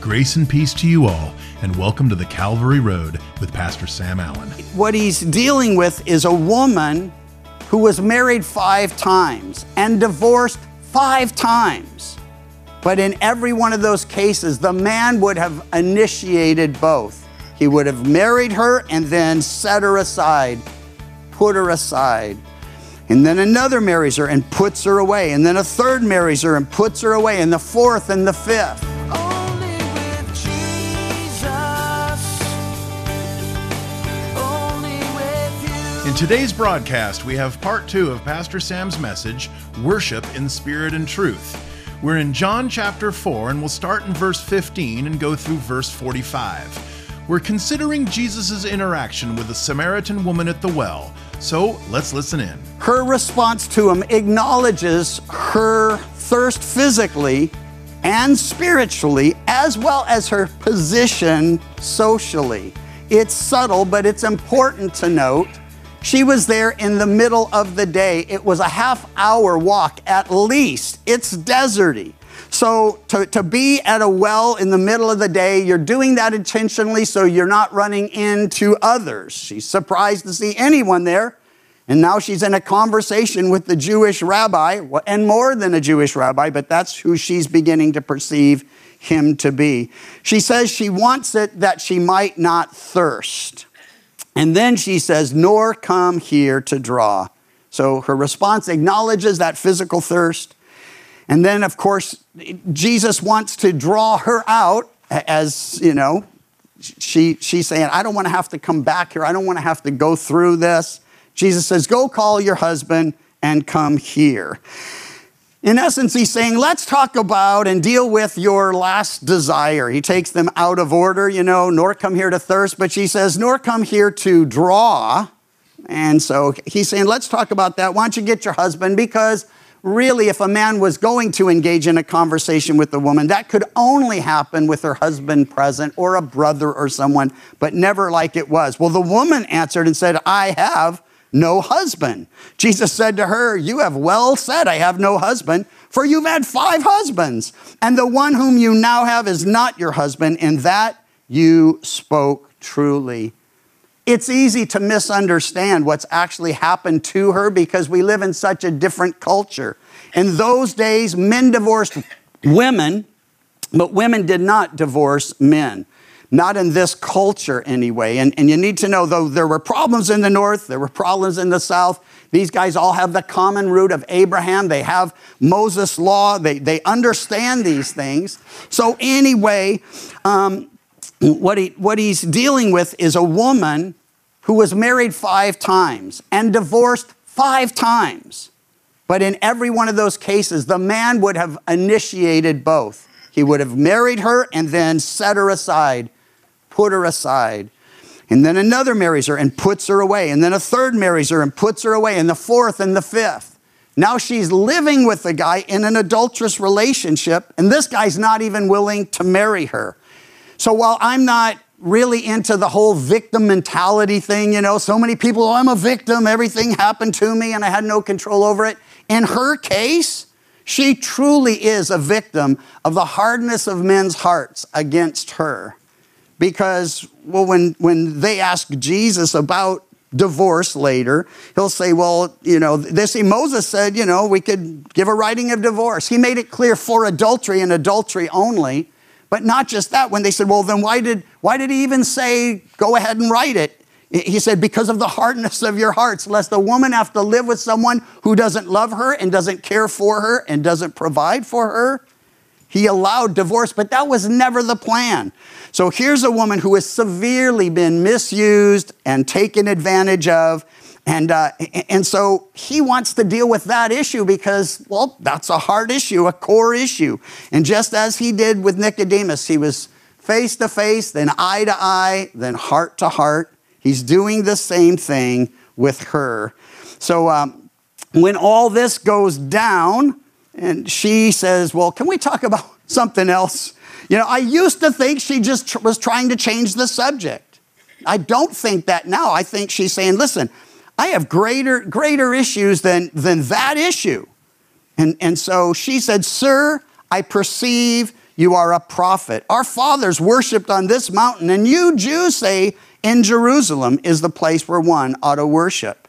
Grace and peace to you all, and welcome to the Calvary Road with Pastor Sam Allen. What he's dealing with is a woman who was married five times and divorced five times. But in every one of those cases, the man would have initiated both. He would have married her and then set her aside, put her aside. And then another marries her and puts her away. And then a third marries her and puts her away. And the fourth and the fifth. In today's broadcast, we have part two of Pastor Sam's message, Worship in Spirit and Truth. We're in John chapter 4, and we'll start in verse 15 and go through verse 45. We're considering Jesus' interaction with the Samaritan woman at the well, so let's listen in. Her response to him acknowledges her thirst physically and spiritually, as well as her position socially. It's subtle, but it's important to note. She was there in the middle of the day. It was a half hour walk at least. It's deserty. So, to, to be at a well in the middle of the day, you're doing that intentionally so you're not running into others. She's surprised to see anyone there. And now she's in a conversation with the Jewish rabbi, and more than a Jewish rabbi, but that's who she's beginning to perceive him to be. She says she wants it that she might not thirst. And then she says, nor come here to draw. So her response acknowledges that physical thirst. And then, of course, Jesus wants to draw her out as, you know, she, she's saying, I don't want to have to come back here. I don't want to have to go through this. Jesus says, Go call your husband and come here. In essence, he's saying, let's talk about and deal with your last desire. He takes them out of order, you know, nor come here to thirst, but she says, nor come here to draw. And so he's saying, let's talk about that. Why don't you get your husband? Because really, if a man was going to engage in a conversation with a woman, that could only happen with her husband present or a brother or someone, but never like it was. Well, the woman answered and said, I have no husband. Jesus said to her, You have well said, I have no husband, for you've had five husbands, and the one whom you now have is not your husband, and that you spoke truly. It's easy to misunderstand what's actually happened to her because we live in such a different culture. In those days, men divorced women, but women did not divorce men not in this culture anyway. And, and you need to know, though there were problems in the north, there were problems in the south. These guys all have the common root of Abraham. They have Moses' law. They, they understand these things. So, anyway, um, what, he, what he's dealing with is a woman who was married five times and divorced five times. But in every one of those cases, the man would have initiated both. He would have married her and then set her aside put her aside. And then another marries her and puts her away. And then a third marries her and puts her away. And the fourth and the fifth. Now she's living with the guy in an adulterous relationship, and this guy's not even willing to marry her. So while I'm not really into the whole victim mentality thing, you know, so many people, oh, I'm a victim, everything happened to me, and I had no control over it. In her case, she truly is a victim of the hardness of men's hearts against her because well when when they ask jesus about divorce later he'll say well you know this moses said you know we could give a writing of divorce. He made it clear for adultery and adultery only. But not just that. When they said well then why did why did he even say go ahead and write it? He said because of the hardness of your hearts lest the woman have to live with someone who doesn't love her and doesn't care for her and doesn't provide for her he allowed divorce, but that was never the plan. So here's a woman who has severely been misused and taken advantage of. And, uh, and so he wants to deal with that issue because, well, that's a hard issue, a core issue. And just as he did with Nicodemus, he was face to face, then eye to eye, then heart to heart. He's doing the same thing with her. So um, when all this goes down, and she says, Well, can we talk about something else? You know, I used to think she just tr- was trying to change the subject. I don't think that now. I think she's saying, Listen, I have greater, greater issues than, than that issue. And, and so she said, Sir, I perceive you are a prophet. Our fathers worshiped on this mountain, and you Jews say in Jerusalem is the place where one ought to worship.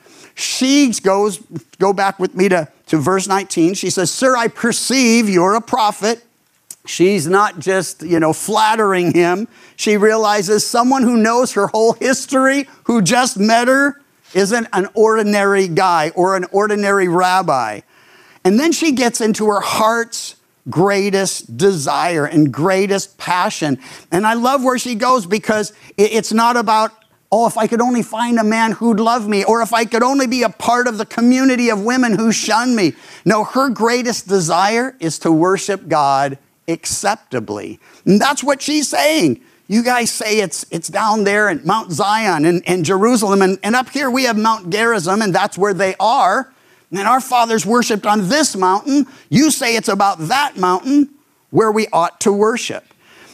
She goes, go back with me to, to verse 19. She says, Sir, I perceive you're a prophet. She's not just, you know, flattering him. She realizes someone who knows her whole history, who just met her, isn't an ordinary guy or an ordinary rabbi. And then she gets into her heart's greatest desire and greatest passion. And I love where she goes because it's not about, oh, if I could only find a man who'd love me, or if I could only be a part of the community of women who shun me. No, her greatest desire is to worship God acceptably. And that's what she's saying. You guys say it's, it's down there at Mount Zion and, and Jerusalem, and, and up here we have Mount Gerizim, and that's where they are. And our fathers worshiped on this mountain. You say it's about that mountain where we ought to worship.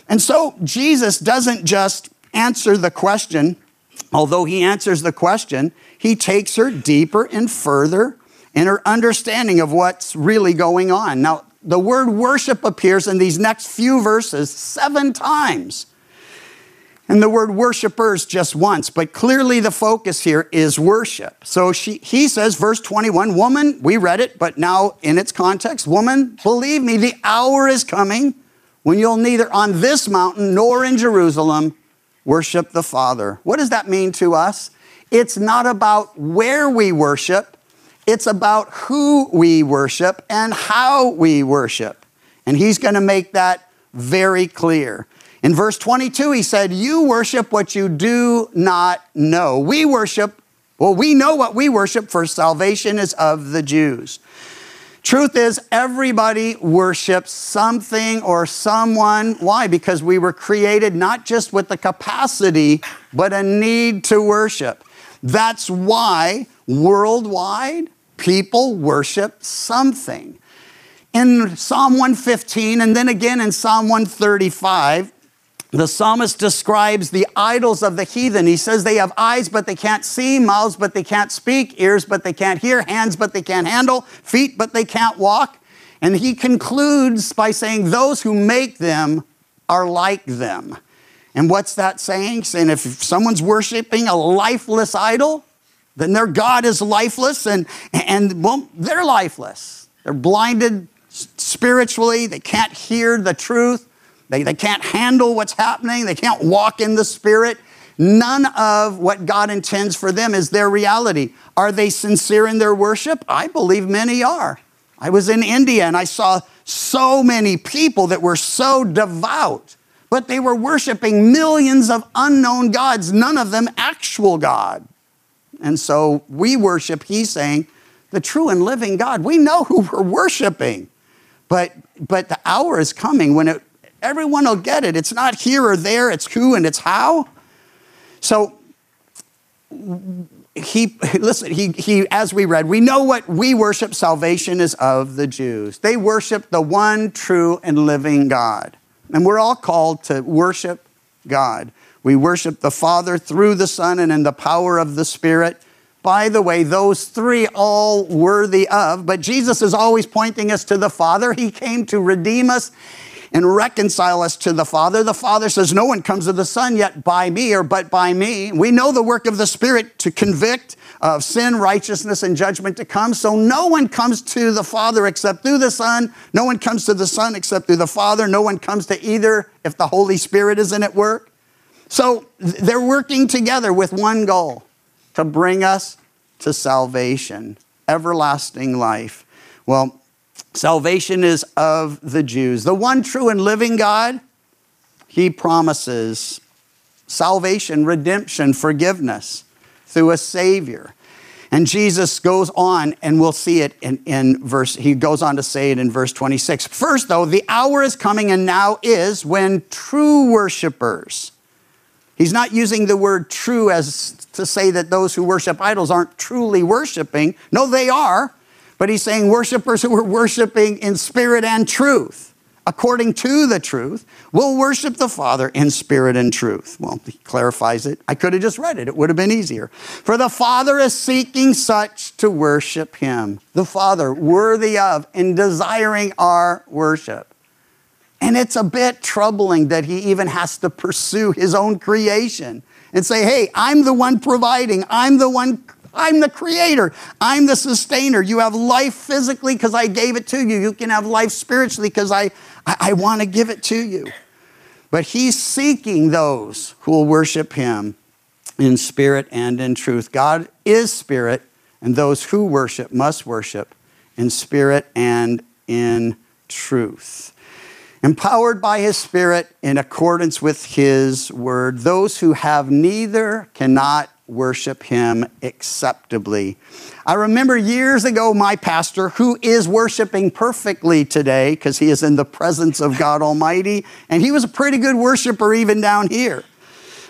And so Jesus doesn't just answer the question, although he answers the question, he takes her deeper and further in her understanding of what's really going on. Now, the word worship appears in these next few verses seven times. And the word worshipers just once, but clearly the focus here is worship. So she, he says, verse 21, woman, we read it, but now in its context, woman, believe me, the hour is coming when you'll neither on this mountain nor in Jerusalem worship the Father. What does that mean to us? It's not about where we worship, it's about who we worship and how we worship. And he's going to make that very clear. In verse 22, he said, You worship what you do not know. We worship, well, we know what we worship, for salvation is of the Jews. Truth is, everybody worships something or someone. Why? Because we were created not just with the capacity, but a need to worship. That's why worldwide people worship something. In Psalm 115 and then again in Psalm 135, the psalmist describes the idols of the heathen. He says they have eyes, but they can't see, mouths, but they can't speak, ears, but they can't hear, hands, but they can't handle, feet, but they can't walk. And he concludes by saying, Those who make them are like them. And what's that saying? Saying if someone's worshiping a lifeless idol, then their God is lifeless, and, and well, they're lifeless. They're blinded spiritually, they can't hear the truth. They, they can't handle what's happening. They can't walk in the Spirit. None of what God intends for them is their reality. Are they sincere in their worship? I believe many are. I was in India and I saw so many people that were so devout, but they were worshiping millions of unknown gods, none of them actual God. And so we worship, he's saying, the true and living God. We know who we're worshiping. But, but the hour is coming when it Everyone will get it. It's not here or there, it's who and it's how. So he listen he, he as we read we know what we worship salvation is of the jews. They worship the one true and living god. And we're all called to worship god. We worship the father through the son and in the power of the spirit. By the way those three all worthy of but jesus is always pointing us to the father. He came to redeem us and reconcile us to the Father. The Father says, No one comes to the Son yet by me or but by me. We know the work of the Spirit to convict of sin, righteousness, and judgment to come. So no one comes to the Father except through the Son. No one comes to the Son except through the Father. No one comes to either if the Holy Spirit isn't at work. So they're working together with one goal to bring us to salvation, everlasting life. Well, Salvation is of the Jews. The one true and living God, he promises salvation, redemption, forgiveness through a Savior. And Jesus goes on, and we'll see it in, in verse, he goes on to say it in verse 26. First, though, the hour is coming and now is when true worshipers, he's not using the word true as to say that those who worship idols aren't truly worshiping. No, they are. But he's saying worshipers who are worshiping in spirit and truth according to the truth, will worship the Father in spirit and truth. Well, he clarifies it. I could have just read it, it would have been easier. For the Father is seeking such to worship him. The Father, worthy of and desiring our worship. And it's a bit troubling that he even has to pursue his own creation and say, hey, I'm the one providing, I'm the one I'm the creator. I'm the sustainer. You have life physically because I gave it to you. You can have life spiritually because I, I, I want to give it to you. But he's seeking those who will worship him in spirit and in truth. God is spirit, and those who worship must worship in spirit and in truth. Empowered by his spirit in accordance with his word, those who have neither cannot worship him acceptably. I remember years ago my pastor, who is worshiping perfectly today because he is in the presence of God Almighty, and he was a pretty good worshiper even down here.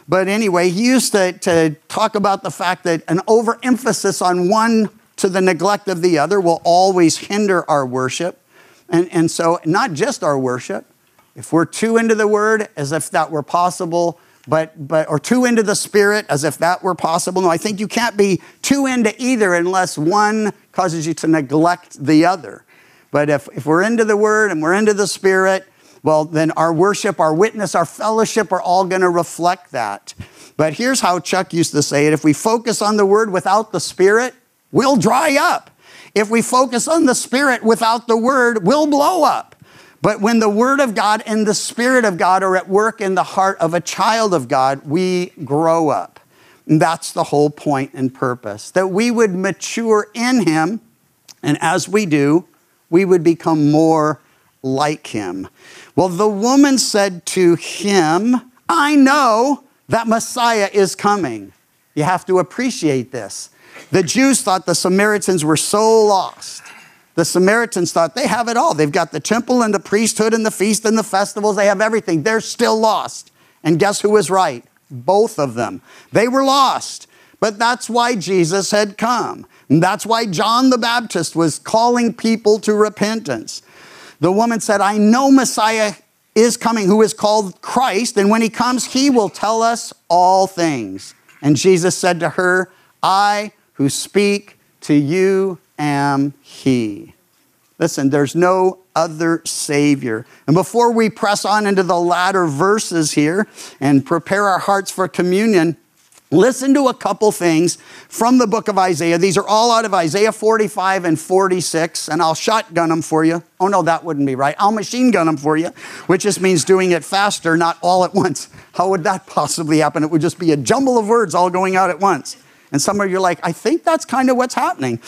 But anyway, he used to, to talk about the fact that an overemphasis on one to the neglect of the other will always hinder our worship. And, and so, not just our worship, if we're too into the word, as if that were possible, but, but or too into the spirit as if that were possible. No, I think you can't be too into either unless one causes you to neglect the other. But if, if we're into the word and we're into the spirit, well, then our worship, our witness, our fellowship are all going to reflect that. But here's how Chuck used to say it if we focus on the word without the spirit, we'll dry up. If we focus on the spirit without the word, we'll blow up. But when the Word of God and the Spirit of God are at work in the heart of a child of God, we grow up. And that's the whole point and purpose that we would mature in Him, and as we do, we would become more like Him. Well, the woman said to him, I know that Messiah is coming. You have to appreciate this. The Jews thought the Samaritans were so lost the Samaritans thought they have it all. They've got the temple and the priesthood and the feast and the festivals. They have everything. They're still lost. And guess who was right? Both of them. They were lost. But that's why Jesus had come. And that's why John the Baptist was calling people to repentance. The woman said, I know Messiah is coming, who is called Christ, and when he comes, he will tell us all things. And Jesus said to her, I who speak to you am He. Listen, there's no other Savior. And before we press on into the latter verses here and prepare our hearts for communion, listen to a couple things from the book of Isaiah. These are all out of Isaiah 45 and 46, and I'll shotgun them for you. Oh, no, that wouldn't be right. I'll machine gun them for you, which just means doing it faster, not all at once. How would that possibly happen? It would just be a jumble of words all going out at once. And some of you are like, I think that's kind of what's happening.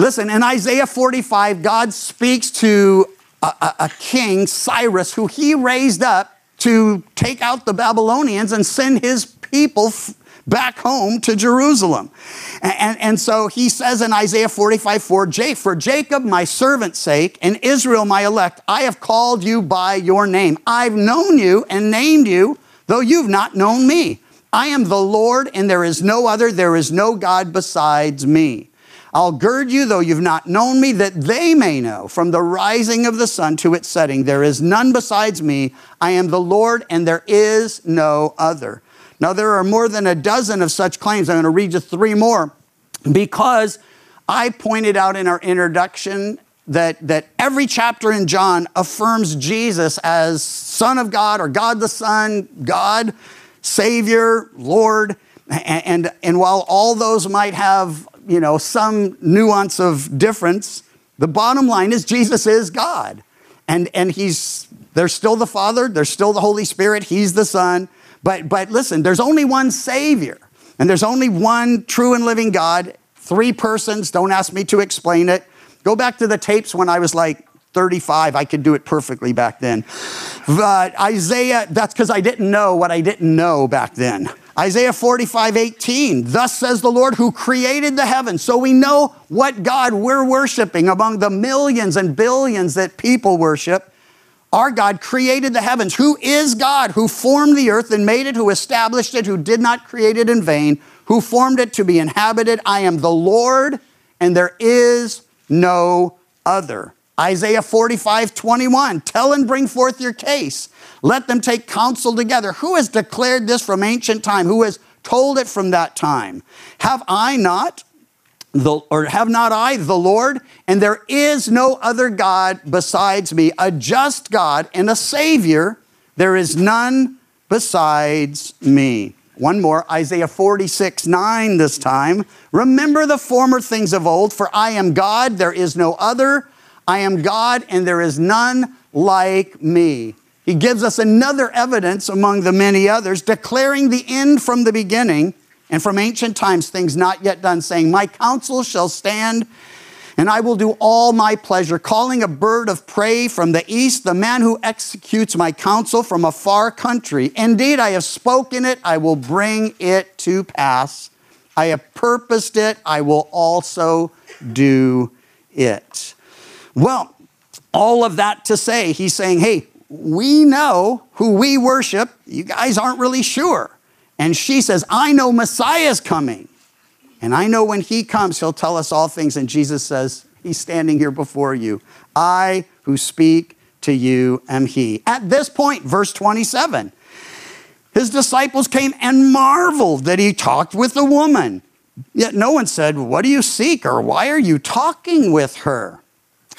Listen, in Isaiah 45, God speaks to a, a, a, king, Cyrus, who he raised up to take out the Babylonians and send his people f- back home to Jerusalem. And, and, and, so he says in Isaiah 45, 4, For Jacob, my servant's sake, and Israel, my elect, I have called you by your name. I've known you and named you, though you've not known me. I am the Lord, and there is no other. There is no God besides me. I'll gird you, though you've not known me, that they may know from the rising of the sun to its setting, there is none besides me. I am the Lord, and there is no other. Now, there are more than a dozen of such claims. I'm going to read you three more because I pointed out in our introduction that, that every chapter in John affirms Jesus as Son of God or God the Son, God, Savior, Lord. And, and, and while all those might have you know, some nuance of difference. The bottom line is Jesus is God. And, and he's, there's still the Father, there's still the Holy Spirit, he's the Son. But, but listen, there's only one Savior, and there's only one true and living God, three persons. Don't ask me to explain it. Go back to the tapes when I was like 35. I could do it perfectly back then. But Isaiah, that's because I didn't know what I didn't know back then. Isaiah 45, 18. Thus says the Lord who created the heavens. So we know what God we're worshiping among the millions and billions that people worship. Our God created the heavens. Who is God? Who formed the earth and made it, who established it, who did not create it in vain, who formed it to be inhabited. I am the Lord, and there is no other. Isaiah 45, 21. Tell and bring forth your case. Let them take counsel together. Who has declared this from ancient time? Who has told it from that time? Have I not? The, or have not I the Lord? And there is no other God besides me, a just God and a Savior. There is none besides me. One more, Isaiah 46, 9 this time. Remember the former things of old, for I am God, there is no other. I am God, and there is none like me. He gives us another evidence among the many others, declaring the end from the beginning and from ancient times, things not yet done, saying, My counsel shall stand, and I will do all my pleasure, calling a bird of prey from the east, the man who executes my counsel from a far country. Indeed, I have spoken it, I will bring it to pass. I have purposed it, I will also do it. Well, all of that to say, he's saying, hey, we know who we worship. You guys aren't really sure. And she says, I know Messiah's coming. And I know when he comes, he'll tell us all things. And Jesus says, He's standing here before you. I who speak to you am he. At this point, verse 27, his disciples came and marveled that he talked with a woman. Yet no one said, What do you seek? or Why are you talking with her?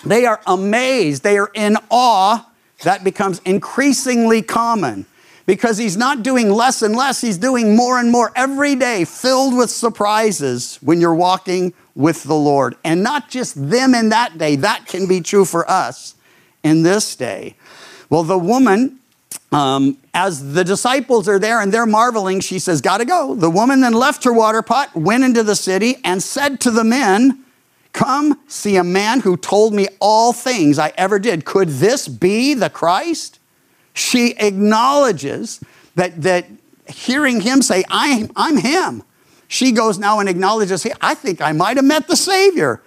They are amazed. They are in awe. That becomes increasingly common because he's not doing less and less, he's doing more and more every day, filled with surprises when you're walking with the Lord. And not just them in that day, that can be true for us in this day. Well, the woman, um, as the disciples are there and they're marveling, she says, Gotta go. The woman then left her water pot, went into the city, and said to the men, Come see a man who told me all things I ever did. Could this be the Christ? She acknowledges that, that hearing him say, I'm, I'm him, she goes now and acknowledges, hey, I think I might have met the Savior.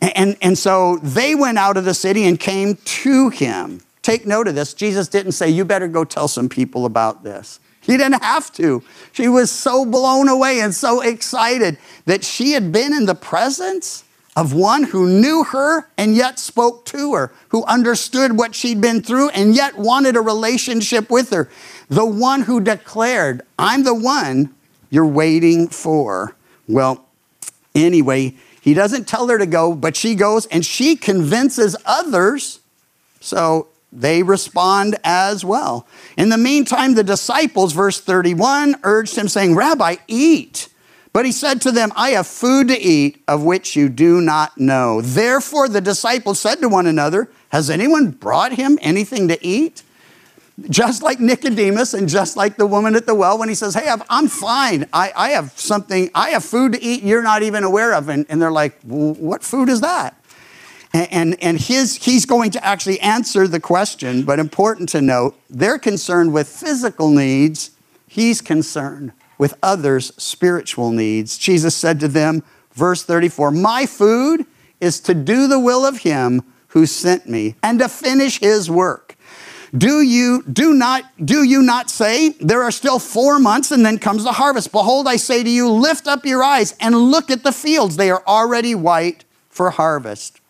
And, and, and so they went out of the city and came to him. Take note of this. Jesus didn't say, You better go tell some people about this. He didn't have to. She was so blown away and so excited that she had been in the presence of one who knew her and yet spoke to her, who understood what she'd been through and yet wanted a relationship with her. The one who declared, I'm the one you're waiting for. Well, anyway, he doesn't tell her to go, but she goes and she convinces others. So they respond as well. In the meantime, the disciples, verse 31, urged him, saying, Rabbi, eat. But he said to them, I have food to eat of which you do not know. Therefore, the disciples said to one another, Has anyone brought him anything to eat? Just like Nicodemus and just like the woman at the well, when he says, Hey, I'm fine. I, I have something, I have food to eat you're not even aware of. And, and they're like, What food is that? And, and, and his, he's going to actually answer the question, but important to note, they're concerned with physical needs, he's concerned with others' spiritual needs. Jesus said to them, verse 34, My food is to do the will of him who sent me and to finish his work. Do you do not do you not say there are still 4 months and then comes the harvest behold I say to you lift up your eyes and look at the fields they are already white for harvest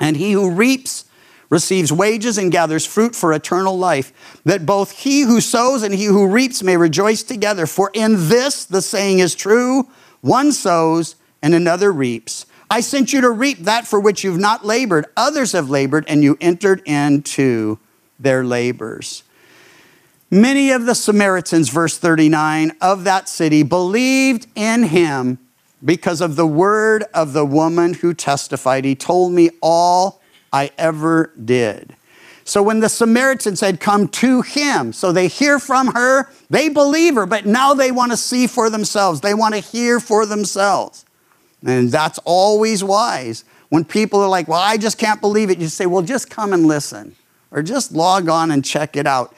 and he who reaps receives wages and gathers fruit for eternal life, that both he who sows and he who reaps may rejoice together. For in this the saying is true one sows and another reaps. I sent you to reap that for which you've not labored. Others have labored, and you entered into their labors. Many of the Samaritans, verse 39, of that city believed in him because of the word of the woman who testified. He told me all I ever did. So when the Samaritans had come to him, so they hear from her, they believe her, but now they want to see for themselves. They want to hear for themselves. And that's always wise. When people are like, well, I just can't believe it, you say, well, just come and listen, or just log on and check it out.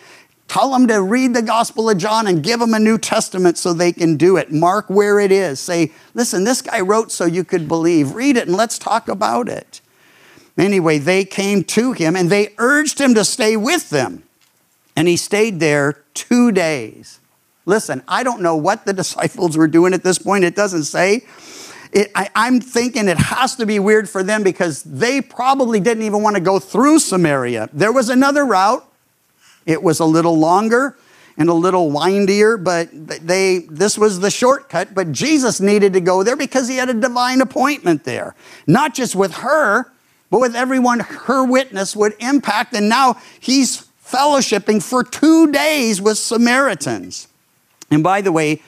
Tell them to read the Gospel of John and give them a New Testament so they can do it. Mark where it is. Say, listen, this guy wrote so you could believe. Read it and let's talk about it. Anyway, they came to him and they urged him to stay with them. And he stayed there two days. Listen, I don't know what the disciples were doing at this point. It doesn't say. It, I, I'm thinking it has to be weird for them because they probably didn't even want to go through Samaria. There was another route. It was a little longer and a little windier, but they this was the shortcut. But Jesus needed to go there because he had a divine appointment there, not just with her, but with everyone her witness would impact. And now he's fellowshipping for two days with Samaritans. And by the way,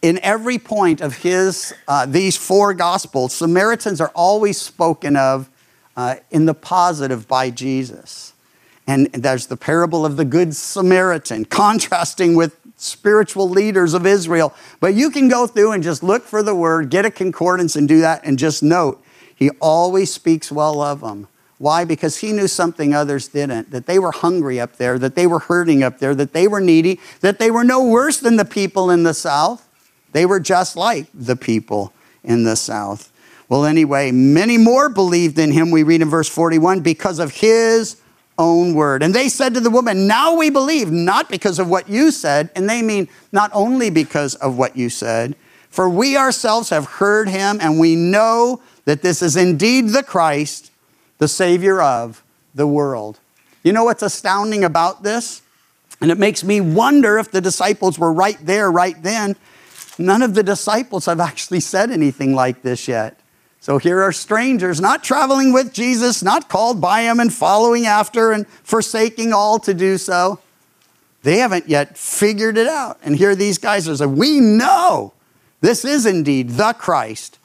in every point of his uh, these four gospels, Samaritans are always spoken of uh, in the positive by Jesus. And there's the parable of the Good Samaritan, contrasting with spiritual leaders of Israel. But you can go through and just look for the word, get a concordance, and do that, and just note he always speaks well of them. Why? Because he knew something others didn't that they were hungry up there, that they were hurting up there, that they were needy, that they were no worse than the people in the South. They were just like the people in the South. Well, anyway, many more believed in him, we read in verse 41, because of his own word. And they said to the woman, Now we believe, not because of what you said. And they mean not only because of what you said, for we ourselves have heard him, and we know that this is indeed the Christ the Savior of the world. You know what's astounding about this? And it makes me wonder if the disciples were right there, right then. None of the disciples have actually said anything like this yet. So here are strangers, not traveling with Jesus, not called by him and following after and forsaking all to do so. They haven't yet figured it out. And here these guys are saying, We know this is indeed the Christ.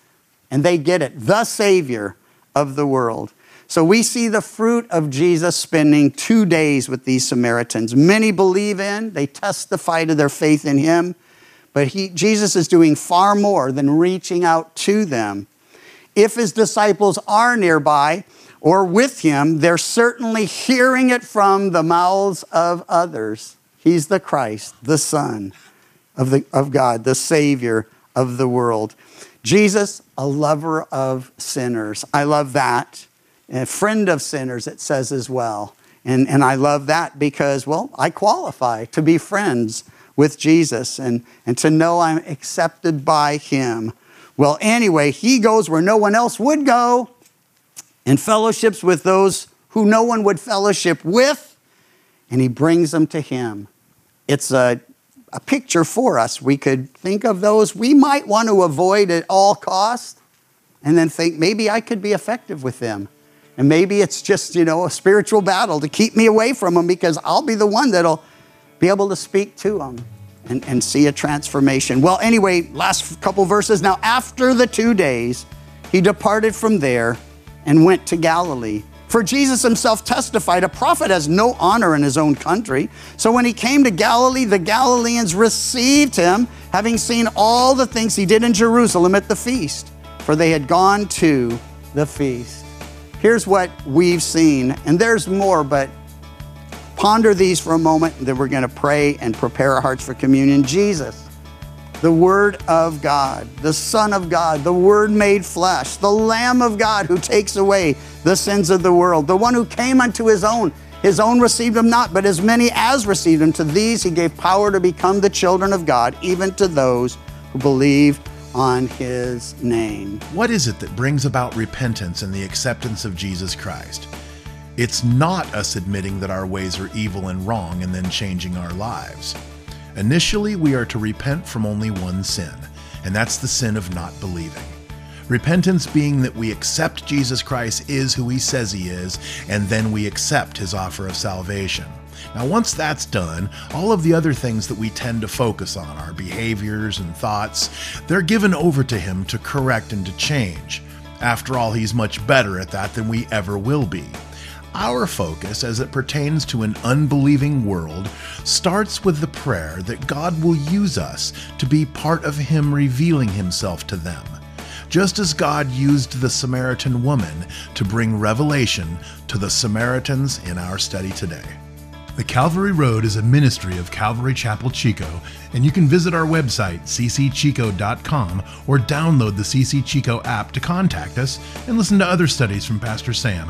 And they get it, the Savior of the world. So we see the fruit of Jesus spending two days with these Samaritans. Many believe in, they testify to their faith in him, but he, Jesus is doing far more than reaching out to them. If his disciples are nearby or with him, they're certainly hearing it from the mouths of others. He's the Christ, the Son of, the, of God, the Savior of the world. Jesus, a lover of sinners. I love that a friend of sinners, it says as well. And, and I love that because, well, I qualify to be friends with Jesus and, and to know I'm accepted by him. Well, anyway, he goes where no one else would go and fellowships with those who no one would fellowship with, and he brings them to him. It's a, a picture for us. We could think of those we might want to avoid at all costs and then think maybe I could be effective with them. And maybe it's just, you know, a spiritual battle to keep me away from them because I'll be the one that'll be able to speak to them and, and see a transformation. Well, anyway, last couple verses. Now, after the two days, he departed from there and went to Galilee. For Jesus himself testified, a prophet has no honor in his own country. So when he came to Galilee, the Galileans received him, having seen all the things he did in Jerusalem at the feast, for they had gone to the feast. Here's what we've seen, and there's more, but ponder these for a moment, and then we're going to pray and prepare our hearts for communion. Jesus, the Word of God, the Son of God, the Word made flesh, the Lamb of God who takes away the sins of the world, the one who came unto his own. His own received him not, but as many as received him, to these he gave power to become the children of God, even to those who believe on his name. What is it that brings about repentance and the acceptance of Jesus Christ? It's not us admitting that our ways are evil and wrong and then changing our lives. Initially, we are to repent from only one sin, and that's the sin of not believing. Repentance being that we accept Jesus Christ is who he says he is, and then we accept his offer of salvation. Now, once that's done, all of the other things that we tend to focus on, our behaviors and thoughts, they're given over to Him to correct and to change. After all, He's much better at that than we ever will be. Our focus, as it pertains to an unbelieving world, starts with the prayer that God will use us to be part of Him revealing Himself to them just as God used the Samaritan woman to bring revelation to the Samaritans in our study today. The Calvary Road is a ministry of Calvary Chapel Chico, and you can visit our website, ccchico.com, or download the CC Chico app to contact us and listen to other studies from Pastor Sam.